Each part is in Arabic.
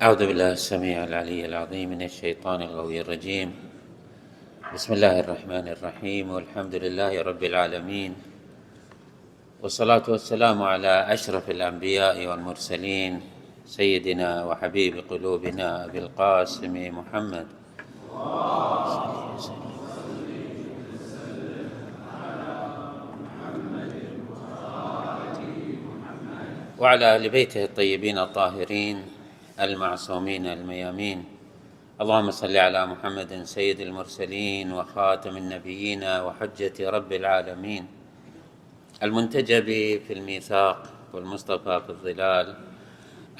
أعوذ بالله السميع العلي العظيم من الشيطان الغوي الرجيم. بسم الله الرحمن الرحيم. والحمد لله رب العالمين. والصلاة والسلام على أشرف الأنبياء والمرسلين سيدنا وحبيب قلوبنا أبي القاسم محمد. وعلى أهل بيته الطيبين الطاهرين. المعصومين الميامين. اللهم صل على محمد سيد المرسلين وخاتم النبيين وحجة رب العالمين. المنتجب في الميثاق والمصطفى في الظلال.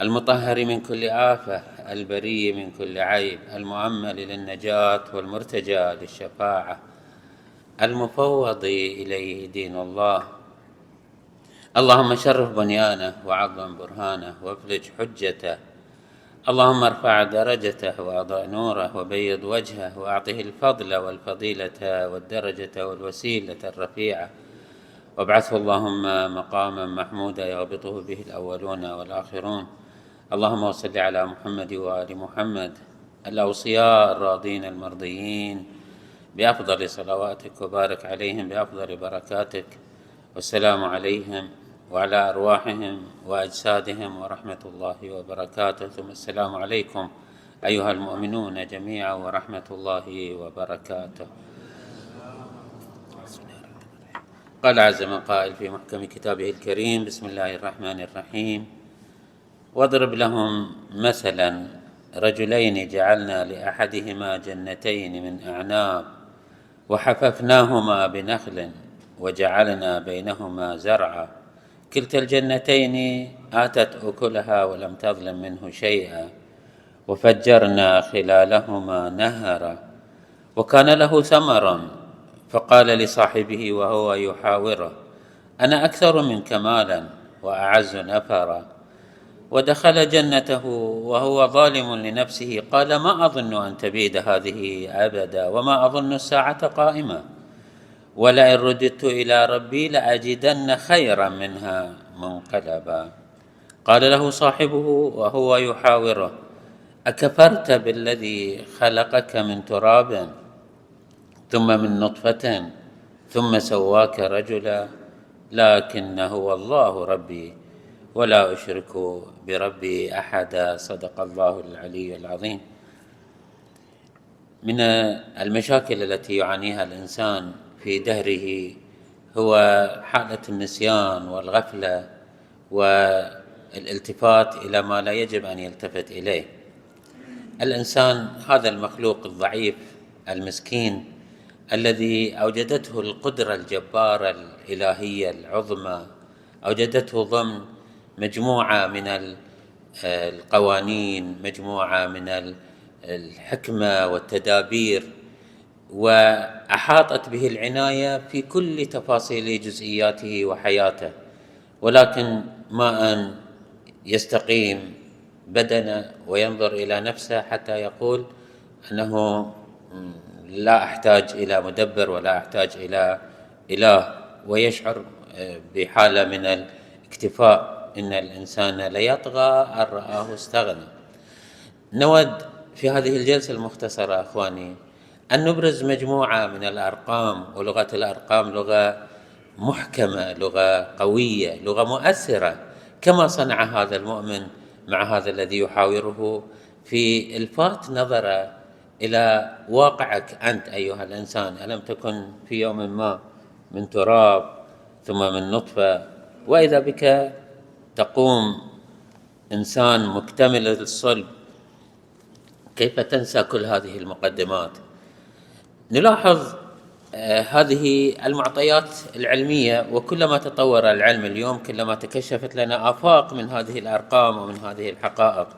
المطهر من كل آفة البري من كل عيب المؤمل للنجاة والمرتجى للشفاعة. المفوض إليه دين الله. اللهم شرف بنيانه وعظم برهانه وافلج حجته. اللهم ارفع درجته واضع نوره وبيض وجهه واعطه الفضل والفضيلة والدرجة والوسيلة الرفيعة. وابعثه اللهم مقاما محمودا يغبطه به الأولون والآخرون. اللهم صل على محمد وآل محمد الأوصياء الراضين المرضيين. بأفضل صلواتك وبارك عليهم بأفضل بركاتك. والسلام عليهم. وعلى أرواحهم وأجسادهم ورحمة الله وبركاته. ثم السلام عليكم أيها المؤمنون جميعا ورحمة الله وبركاته. قال عز من قائل في محكم كتابه الكريم بسم الله الرحمن الرحيم. واضرب لهم مثلا رجلين جعلنا لأحدهما جنتين من أعناب وحففناهما بنخل وجعلنا بينهما زرعا كلتا الجنتين آتت أكلها ولم تظلم منه شيئا وفجرنا خلالهما نهرا وكان له ثمر فقال لصاحبه وهو يحاوره أنا أكثر منك مالا وأعز نفرا. ودخل جنته وهو ظالم لنفسه قال ما أظن أن تبيد هذه أبدا وما أظن الساعة قائمة. ولئن رددت إلى ربي لاجدن خيرا منها منقلبا قال له صاحبه وهو يحاوره اكفرت بالذي خلقك من تراب ثم من نطفه ثم سواك رجلا لكن هو الله ربي ولا اشرك بربي احدا صدق الله العلي العظيم. من المشاكل التي يعانيها الإنسان في دهره هو حالة النسيان والغفلة والالتفات إلى ما لا يجب أن يلتفت إليه. الإنسان هذا المخلوق الضعيف المسكين الذي أوجدته القدرة الجبارة الإلهية العظمى أوجدته ضمن مجموعة من القوانين مجموعة من الحكمة والتدابير وأحاطت به العناية في كل تفاصيل جزئياته وحياته ولكن ما أن يستقيم بدنه وينظر إلى نفسه حتى يقول أنه لا أحتاج إلى مدبر ولا أحتاج إلى إله ويشعر بحالة من الاكتفاء إن الإنسان ليطغى أن رآه استغنى. نود في هذه الجلسة المختصرة أخواني أن نبرز مجموعة من الأرقام ولغة الأرقام لغة محكمة لغة قوية لغة مؤثرة كما صنع هذا المؤمن مع هذا الذي يحاوره في الفات نظره إلى واقعك أنت أيها الإنسان. ألم تكن في يوم ما من تراب ثم من نطفة؟ وإذا بك تقوم إنسان مكتمل الصلب كيف تنسى كل هذه المقدمات؟ نلاحظ آه، هذه المعطيات العلمية وكلما تطور العلم اليوم كلما تكشفت لنا آفاق من هذه الأرقام ومن هذه الحقائق.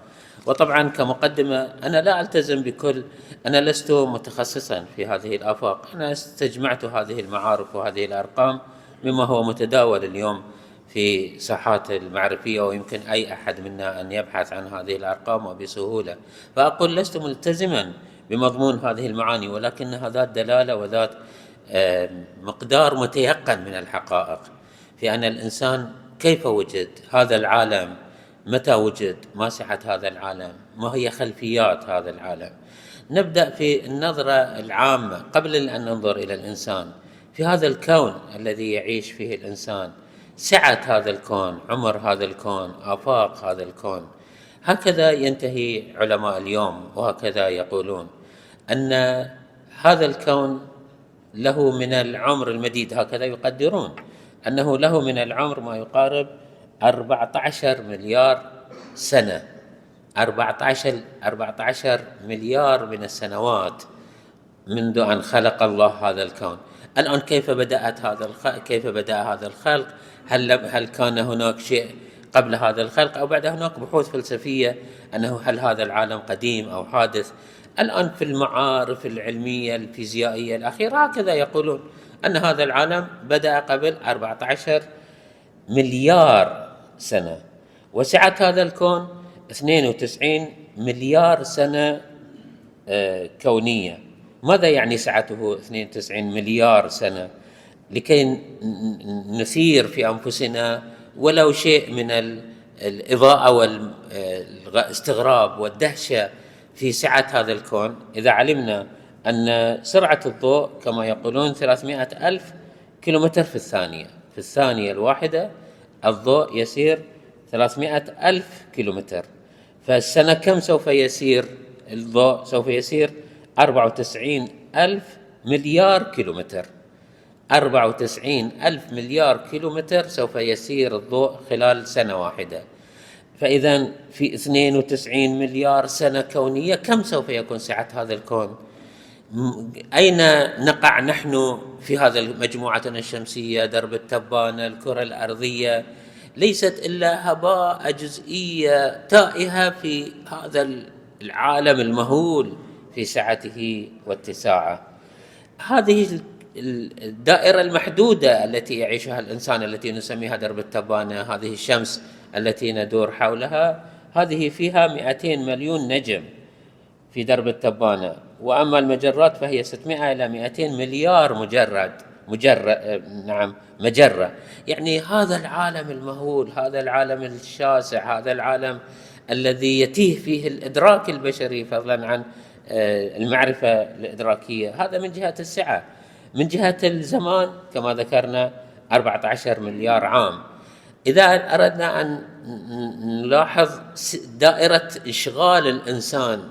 وطبعا كمقدمة أنا لا ألتزم بكل أنا لست متخصصا في هذه الآفاق. أنا استجمعت هذه المعارف وهذه الأرقام مما هو متداول اليوم في ساحات المعرفية ويمكن أي أحد منا أن يبحث عن هذه الأرقام وبسهولة. فأقول لست ملتزما بمضمون هذه المعاني ولكنها ذات دلالة وذات مقدار متيقن من الحقائق في أن الإنسان كيف وجد؟ هذا العالم متى وجد؟ ما صحة هذا العالم ما هي خلفيات هذا العالم؟ نبدأ في النظرة العامة قبل أن ننظر إلى الإنسان في هذا الكون الذي يعيش فيه الإنسان. سعة هذا الكون عمر هذا الكون آفاق هذا الكون. هكذا ينتهي علماء اليوم وهكذا يقولون. أن هذا الكون له من العمر المديد هكذا يقدرون أنه له من العمر ما يقارب 14 مليار سنة. 14 14 مليار من السنوات منذ أن خلق الله هذا الكون. الآن كيف بدأت هذا الخلق كيف بدأ هذا الخلق؟ هل هل كان هناك شيء قبل هذا الخلق أو بعد؟ هناك بحوث فلسفية أنه هل هذا العالم قديم أو حادث؟ الآن في المعارف العلمية الفيزيائية الأخيرة هكذا يقولون أن هذا العالم بدأ قبل 14 مليار سنة. وسعة هذا الكون 92 مليار سنة آه، كونية. ماذا يعني سعته 92 مليار سنة؟ لكي نثير في أنفسنا ولو شيء من الإضاءة والاستغراب والدهشة في سعة هذا الكون. إذا علمنا أن سرعة الضوء كما يقولون 300 ألف كيلومتر في الثانية في الثانية الواحدة الضوء يسير 300 ألف كيلومتر. فالسنة كم سوف يسير؟ الضوء سوف يسير 94 ألف مليار كيلومتر. 94 ألف مليار كيلومتر سوف يسير الضوء خلال سنة واحدة. فإذا في 92 مليار سنة كونية كم سوف يكون سعة هذا الكون؟ أين نقع نحن في هذا مجموعتنا الشمسية درب التبانة الكرة الأرضية؟ ليست إلا هباء جزئية تائهة في هذا العالم المهول في سعته واتساعه. هذه الدائرة المحدودة التي يعيشها الإنسان التي نسميها درب التبانة هذه الشمس. التي ندور حولها هذه فيها 200 مليون نجم في درب التبانة. وأما المجرات فهي 600 إلى 200 مليار مجرد مجرد نعم مجرة. يعني هذا العالم المهول هذا العالم الشاسع هذا العالم الذي يتيه فيه الإدراك البشري فضلا عن آه، المعرفة الإدراكية. هذا من جهة السعة. من جهة الزمان كما ذكرنا 14 مليار عام. إذا أردنا أن نلاحظ دائرة إشغال الإنسان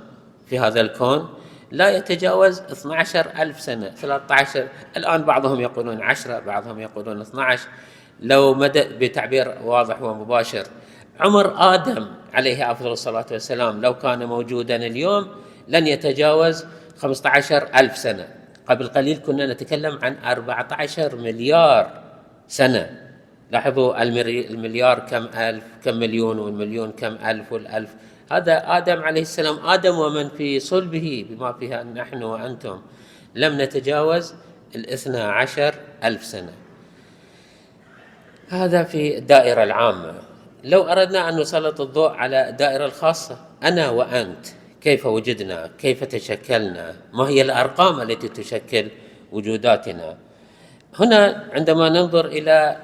في هذا الكون لا يتجاوز 12 ألف سنة 13 الآن بعضهم يقولون 10 بعضهم يقولون 12 لو مدى بتعبير واضح ومباشر عمر آدم عليه أفضل الصلاة والسلام لو كان موجودا اليوم لن يتجاوز 15 ألف سنة. قبل قليل كنا نتكلم عن 14 مليار سنة. لاحظوا المليار كم ألف كم مليون والمليون كم ألف والألف. هذا آدم عليه السلام آدم ومن في صلبه بما فيها نحن وأنتم. لم نتجاوز الاثنى عشر ألف سنة. هذا في الدائرة العامة. لو أردنا أن نسلط الضوء على الدائرة الخاصة أنا وأنت كيف وجدنا؟ كيف تشكلنا؟ ما هي الأرقام التي تشكل وجوداتنا؟ هنا عندما ننظر إلى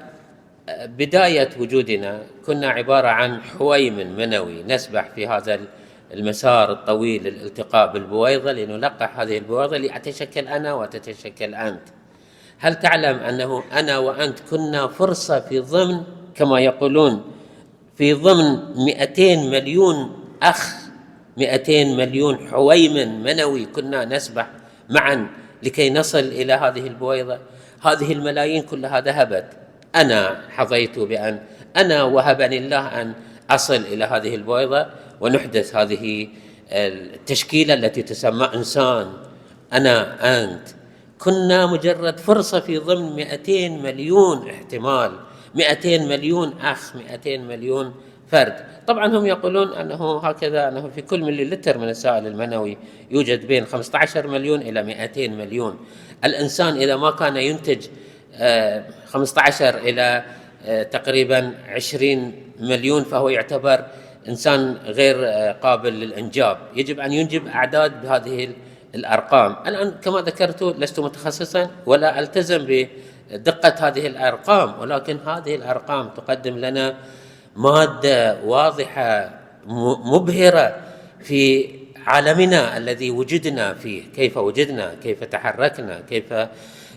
بداية وجودنا كنا عبارة عن حويم منوي نسبح في هذا المسار الطويل للالتقاء بالبويضة لنلقح هذه البويضة لأتشكل أنا وتتشكل أنت. هل تعلم أنه أنا وأنت كنا فرصة في ضمن كما يقولون في ضمن 200 مليون أخ 200 مليون حويم منوي كنا نسبح معا لكي نصل إلى هذه البويضة. هذه الملايين كلها ذهبت. أنا حظيت بأن أنا وهبني الله أن أصل إلى هذه البويضة ونحدث هذه التشكيلة التي تسمى إنسان. أنا أنت. كنا مجرد فرصة في ضمن 200 مليون احتمال 200 مليون أخ 200 مليون فرد. طبعا هم يقولون أنه هكذا أنه في كل ملي لتر من السائل المنوي يوجد بين 15 مليون إلى 200 مليون. الإنسان إذا ما كان ينتج 15 إلى آه، تقريبا 20 مليون فهو يعتبر إنسان غير آه، قابل للإنجاب. يجب أن ينجب أعداد بهذه الأرقام. الآن كما ذكرت لست متخصصا ولا ألتزم بدقة هذه الأرقام ولكن هذه الأرقام تقدم لنا مادة واضحة مبهرة في عالمنا الذي وجدنا فيه. كيف وجدنا؟ كيف تحركنا؟ كيف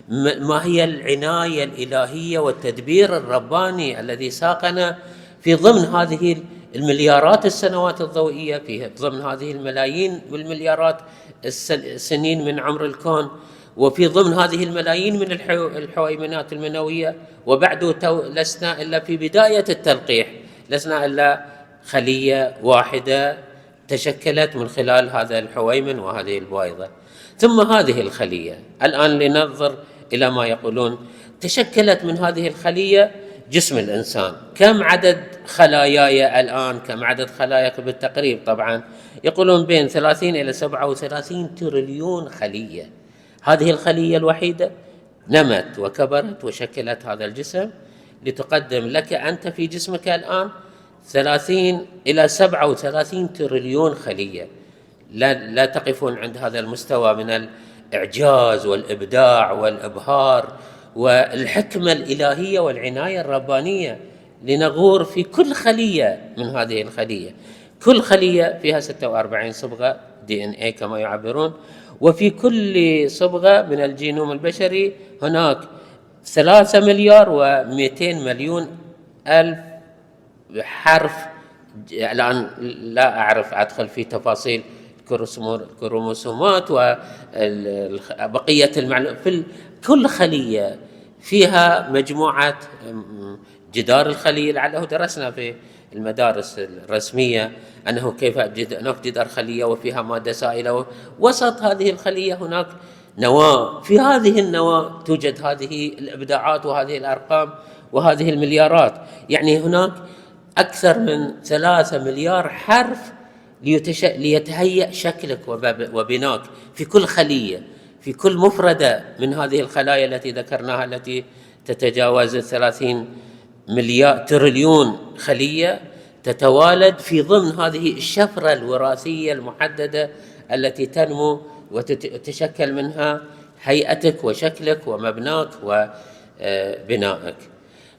ما هي العناية الإلهية والتدبير الرباني الذي ساقنا في ضمن هذه المليارات السنوات الضوئية في ضمن هذه الملايين والمليارات السنين من عمر الكون وفي ضمن هذه الملايين من الحويمنات المنوية وبعد لسنا إلا في بداية التلقيح لسنا إلا خلية واحدة تشكلت من خلال هذا الحويمن وهذه البويضة. ثم هذه الخلية الآن لننظر إلى ما يقولون. تشكلت من هذه الخلية جسم الإنسان. كم عدد خلاياي الآن؟ كم عدد خلاياك بالتقريب؟ طبعا يقولون بين 30 إلى 37 تريليون خلية. هذه الخلية الوحيدة نمت وكبرت وشكلت هذا الجسم لتقدم لك أنت في جسمك الآن 30 إلى 37 تريليون خلية. لا لا تقفون عند هذا المستوى من الاعجاز والإبداع والإبهار والحكمة الإلهية والعناية الربانية لنغور في كل خلية من هذه الخلية. كل خلية فيها 46 صبغة دي إن اي كما يعبرون وفي كل صبغة من الجينوم البشري هناك ثلاثة مليار و200 مليون ألف حرف. الآن لا أعرف أدخل في تفاصيل. الكروموسومات وبقية المعلومات. في كل خلية فيها مجموعة جدار الخلية لعله درسنا في المدارس الرسمية أنه كيف هناك جدار خلية وفيها مادة سائلة وسط هذه الخلية هناك نواة. في هذه النواة توجد هذه الإبداعات وهذه الأرقام وهذه المليارات. يعني هناك أكثر من ثلاثة مليار حرف ليتش... ليتهيأ شكلك وبناك في كل خلية في كل مفردة من هذه الخلايا التي ذكرناها التي تتجاوز الثلاثين مليار تريليون خلية تتوالد في ضمن هذه الشفرة الوراثية المحددة التي تنمو وتتشكل منها هيئتك وشكلك ومبناك وبنائك.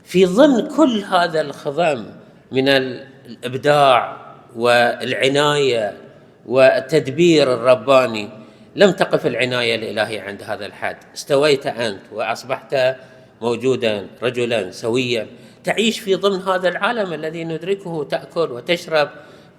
في ضمن كل هذا الخضم من الإبداع والعناية والتدبير الرباني. لم تقف العناية الإلهية عند هذا الحد. استويت أنت وأصبحت موجودا رجلا سويا. تعيش في ضمن هذا العالم الذي ندركه تأكل وتشرب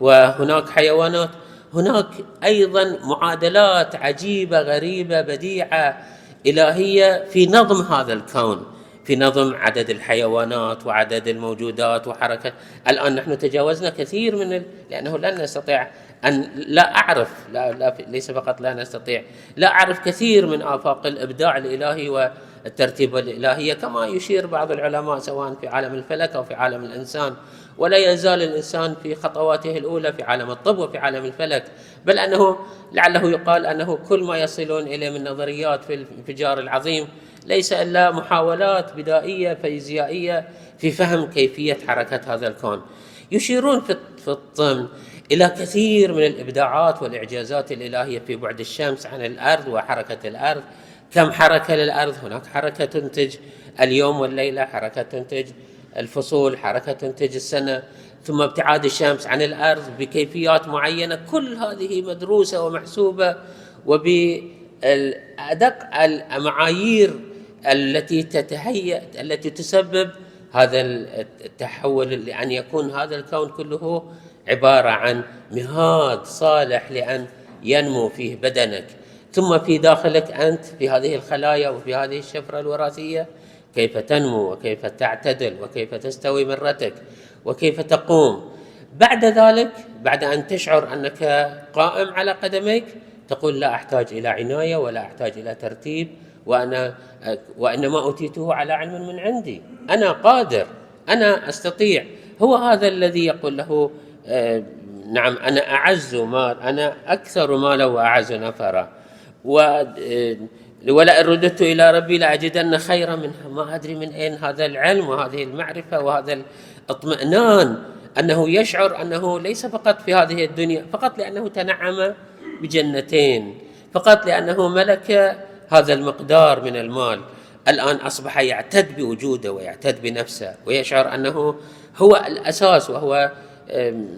وهناك حيوانات. هناك أيضا معادلات عجيبة غريبة بديعة إلهية في نظم هذا الكون. في نظم عدد الحيوانات وعدد الموجودات وحركة. الآن نحن تجاوزنا كثير من ال... لأنه لن نستطيع ان لا أعرف لا, لا ليس فقط لا نستطيع لا أعرف كثير من آفاق الإبداع الإلهي والترتيب الالهيه كما يشير بعض العلماء سواء في عالم الفلك أو في عالم الإنسان. ولا يزال الإنسان في خطواته الأولى في عالم الطب وفي عالم الفلك بل أنه لعله يقال أنه كل ما يصلون إليه من نظريات في الانفجار العظيم ليس إلا محاولات بدائية فيزيائية في فهم كيفية حركة هذا الكون. يشيرون في الضمن إلى كثير من الإبداعات والإعجازات الإلهية في بعد الشمس عن الأرض وحركة الأرض. كم حركة للأرض؟ هناك حركة تنتج اليوم والليلة حركة تنتج الفصول حركة تنتج السنة ثم ابتعاد الشمس عن الأرض بكيفيات معينة. كل هذه مدروسة ومحسوبة وبادق المعايير التي تتهيأ التي تسبب هذا التحول لأن يكون هذا الكون كله عبارة عن مهاد صالح لأن ينمو فيه بدنك. ثم في داخلك أنت في هذه الخلايا وفي هذه الشفرة الوراثية كيف تنمو وكيف تعتدل وكيف تستوي مرتك وكيف تقوم. بعد ذلك بعد أن تشعر أنك قائم على قدميك تقول لا أحتاج إلى عناية ولا أحتاج إلى ترتيب وأنا وإنما أوتيته على علم من عندي. أنا قادر أنا أستطيع. هو هذا الذي يقول له آه، نعم أنا أعز مال أنا أكثر مالا وأعز نفرا. و آه، ولئن رددت إلى ربي لأجدن خيرا منها. ما أدري من أين هذا العلم وهذه المعرفة وهذا الاطمئنان أنه يشعر أنه ليس فقط في هذه الدنيا فقط لأنه تنعم بجنتين فقط لأنه ملك هذا المقدار من المال. الآن أصبح يعتد بوجوده ويعتد بنفسه ويشعر أنه هو الأساس وهو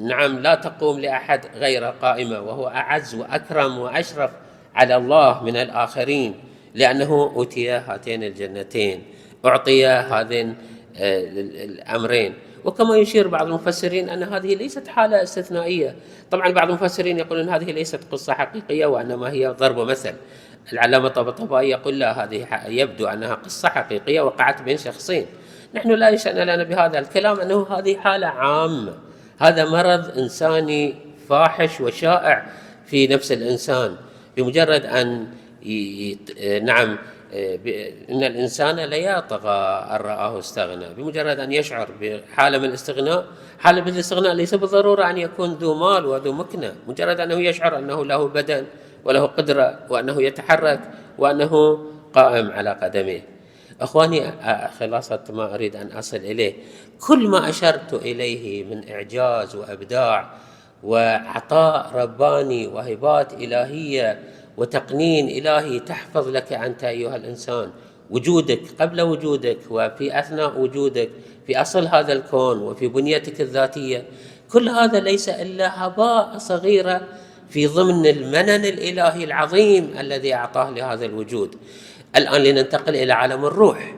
نعم لا تقوم لأحد غير قائمة وهو أعز وأكرم وأشرف على الله من الآخرين. لأنه أوتي هاتين الجنتين أعطي هذين آه، الأمرين. وكما يشير بعض المفسرين أن هذه ليست حالة استثنائية. طبعا بعض المفسرين يقولون هذه ليست قصة حقيقية وإنما هي ضرب مثل. العلامة الطبطبائي يقول لا هذه يبدو أنها قصة حقيقية وقعت بين شخصين. نحن لا يشأن لنا بهذا الكلام أنه هذه حالة عامة. هذا مرض إنساني فاحش وشائع في نفس الإنسان. بمجرد أن نعم إن الإنسان لا يطغى أن رآه استغنى بمجرد أن يشعر بحالة من الاستغناء حالة من الاستغناء ليس بالضرورة أن يكون ذو مال وذو مكنة مجرد أنه يشعر أنه له بدن وله قدرة وأنه يتحرك وأنه قائم على قدميه. أخواني خلاصة ما أريد أن أصل إليه كل ما أشرت إليه من إعجاز وإبداع وعطاء رباني وهبات إلهية وتقنين إلهي تحفظ لك أنت أيها الإنسان. وجودك قبل وجودك وفي أثناء وجودك في أصل هذا الكون وفي بنيتك الذاتية. كل هذا ليس إلا هباء صغيرة في ضمن المنن الإلهي العظيم الذي أعطاه لهذا الوجود. الآن لننتقل إلى عالم الروح.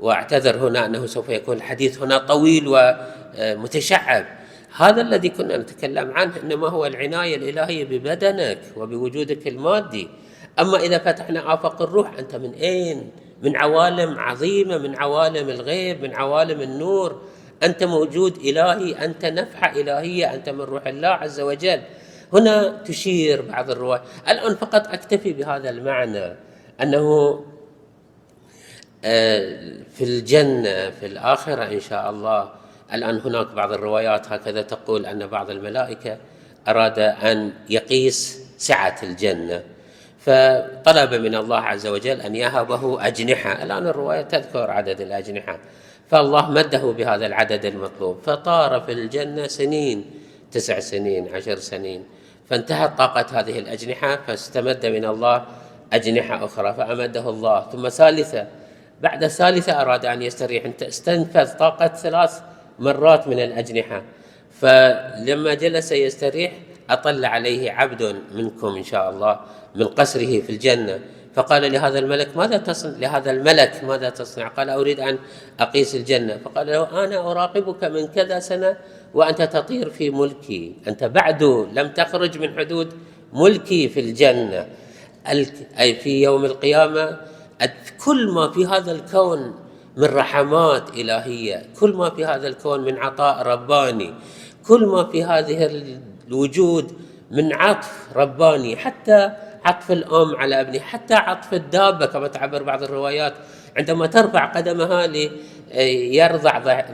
وأعتذر هنا أنه سوف يكون الحديث هنا طويل ومتشعب. هذا الذي كنا نتكلم عنه إنما هو العناية الإلهية ببدنك وبوجودك المادي. أما إذا فتحنا آفاق الروح أنت من أين؟ من عوالم عظيمة من عوالم الغيب من عوالم النور. أنت موجود إلهي أنت نفحة إلهية أنت من روح الله عز وجل. هنا تشير بعض الروايات. الآن فقط أكتفي بهذا المعنى أنه آه، في الجنة في الآخرة إن شاء الله الآن هناك بعض الروايات هكذا تقول أن بعض الملائكة أراد أن يقيس سعة الجنة. فطلب من الله عز وجل أن يهبه أجنحة. الآن الرواية تذكر عدد الأجنحة. فالله مده بهذا العدد المطلوب. فطار في الجنة سنين تسع سنين عشر سنين. فانتهت طاقة هذه الأجنحة فاستمد من الله أجنحة أخرى فأمده الله. ثم ثالثة بعد الثالثة أراد أن يستريح. استنفذ طاقة ثلاث مرات من الأجنحة. فلما جلس يستريح أطل عليه عبد منكم إن شاء الله من قصره في الجنة. فقال لهذا الملك ماذا تصنع؟ لهذا الملك ماذا تصنع؟ قال أريد أن أقيس الجنة. فقال له أنا أراقبك من كذا سنة وأنت تطير في ملكي. أنت بعد لم تخرج من حدود ملكي في الجنة. أي في يوم القيامة كل ما في هذا الكون من رحمات إلهية. كل ما في هذا الكون من عطاء رباني. كل ما في هذه الوجود من عطف رباني. حتى عطف الأم على ابنه حتى عطف الدابة كما تعبر بعض الروايات. عندما ترفع قدمها ليرضع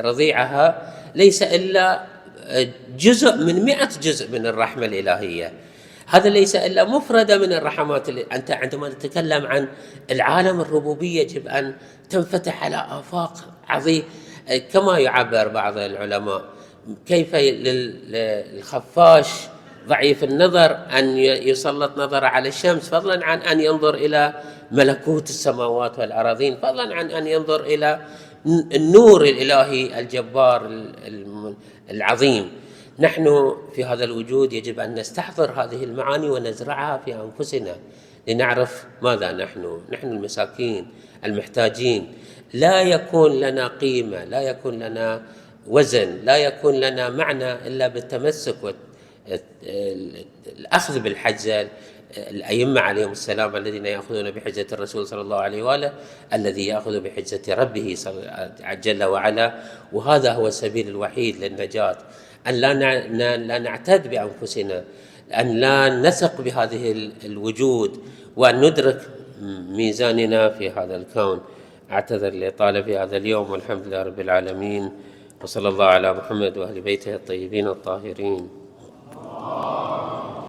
رضيعها ليس إلا جزء من مئة جزء من الرحمة الإلهية. هذا ليس إلا مفردة من الرحمات اللي أنت عندما تتكلم عن العالم الربوبية يجب أن تنفتح على آفاق عظيم. كما يعبر بعض العلماء كيف للخفاش ضعيف النظر أن يسلط نظره على الشمس فضلا عن أن ينظر إلى ملكوت السماوات والأراضين فضلا عن أن ينظر إلى النور الإلهي الجبار العظيم. نحن في هذا الوجود يجب أن نستحضر هذه المعاني ونزرعها في أنفسنا لنعرف ماذا نحن. نحن المساكين المحتاجين. لا يكون لنا قيمة لا يكون لنا وزن لا يكون لنا معنى إلا بالتمسك والأخذ بالحجة. الأئمة عليهم السلام الذين يأخذون بحجة الرسول صلى الله عليه وآله الذي يأخذ بحجة ربه جل وعلا وهذا هو السبيل الوحيد للنجاة. أن لا نعتد بأنفسنا أن لا نثق بهذه الوجود وأن ندرك ميزاننا في هذا الكون. أعتذر لإطالة في هذا اليوم والحمد لله رب العالمين وصلى الله على محمد وأهل بيته الطيبين الطاهرين.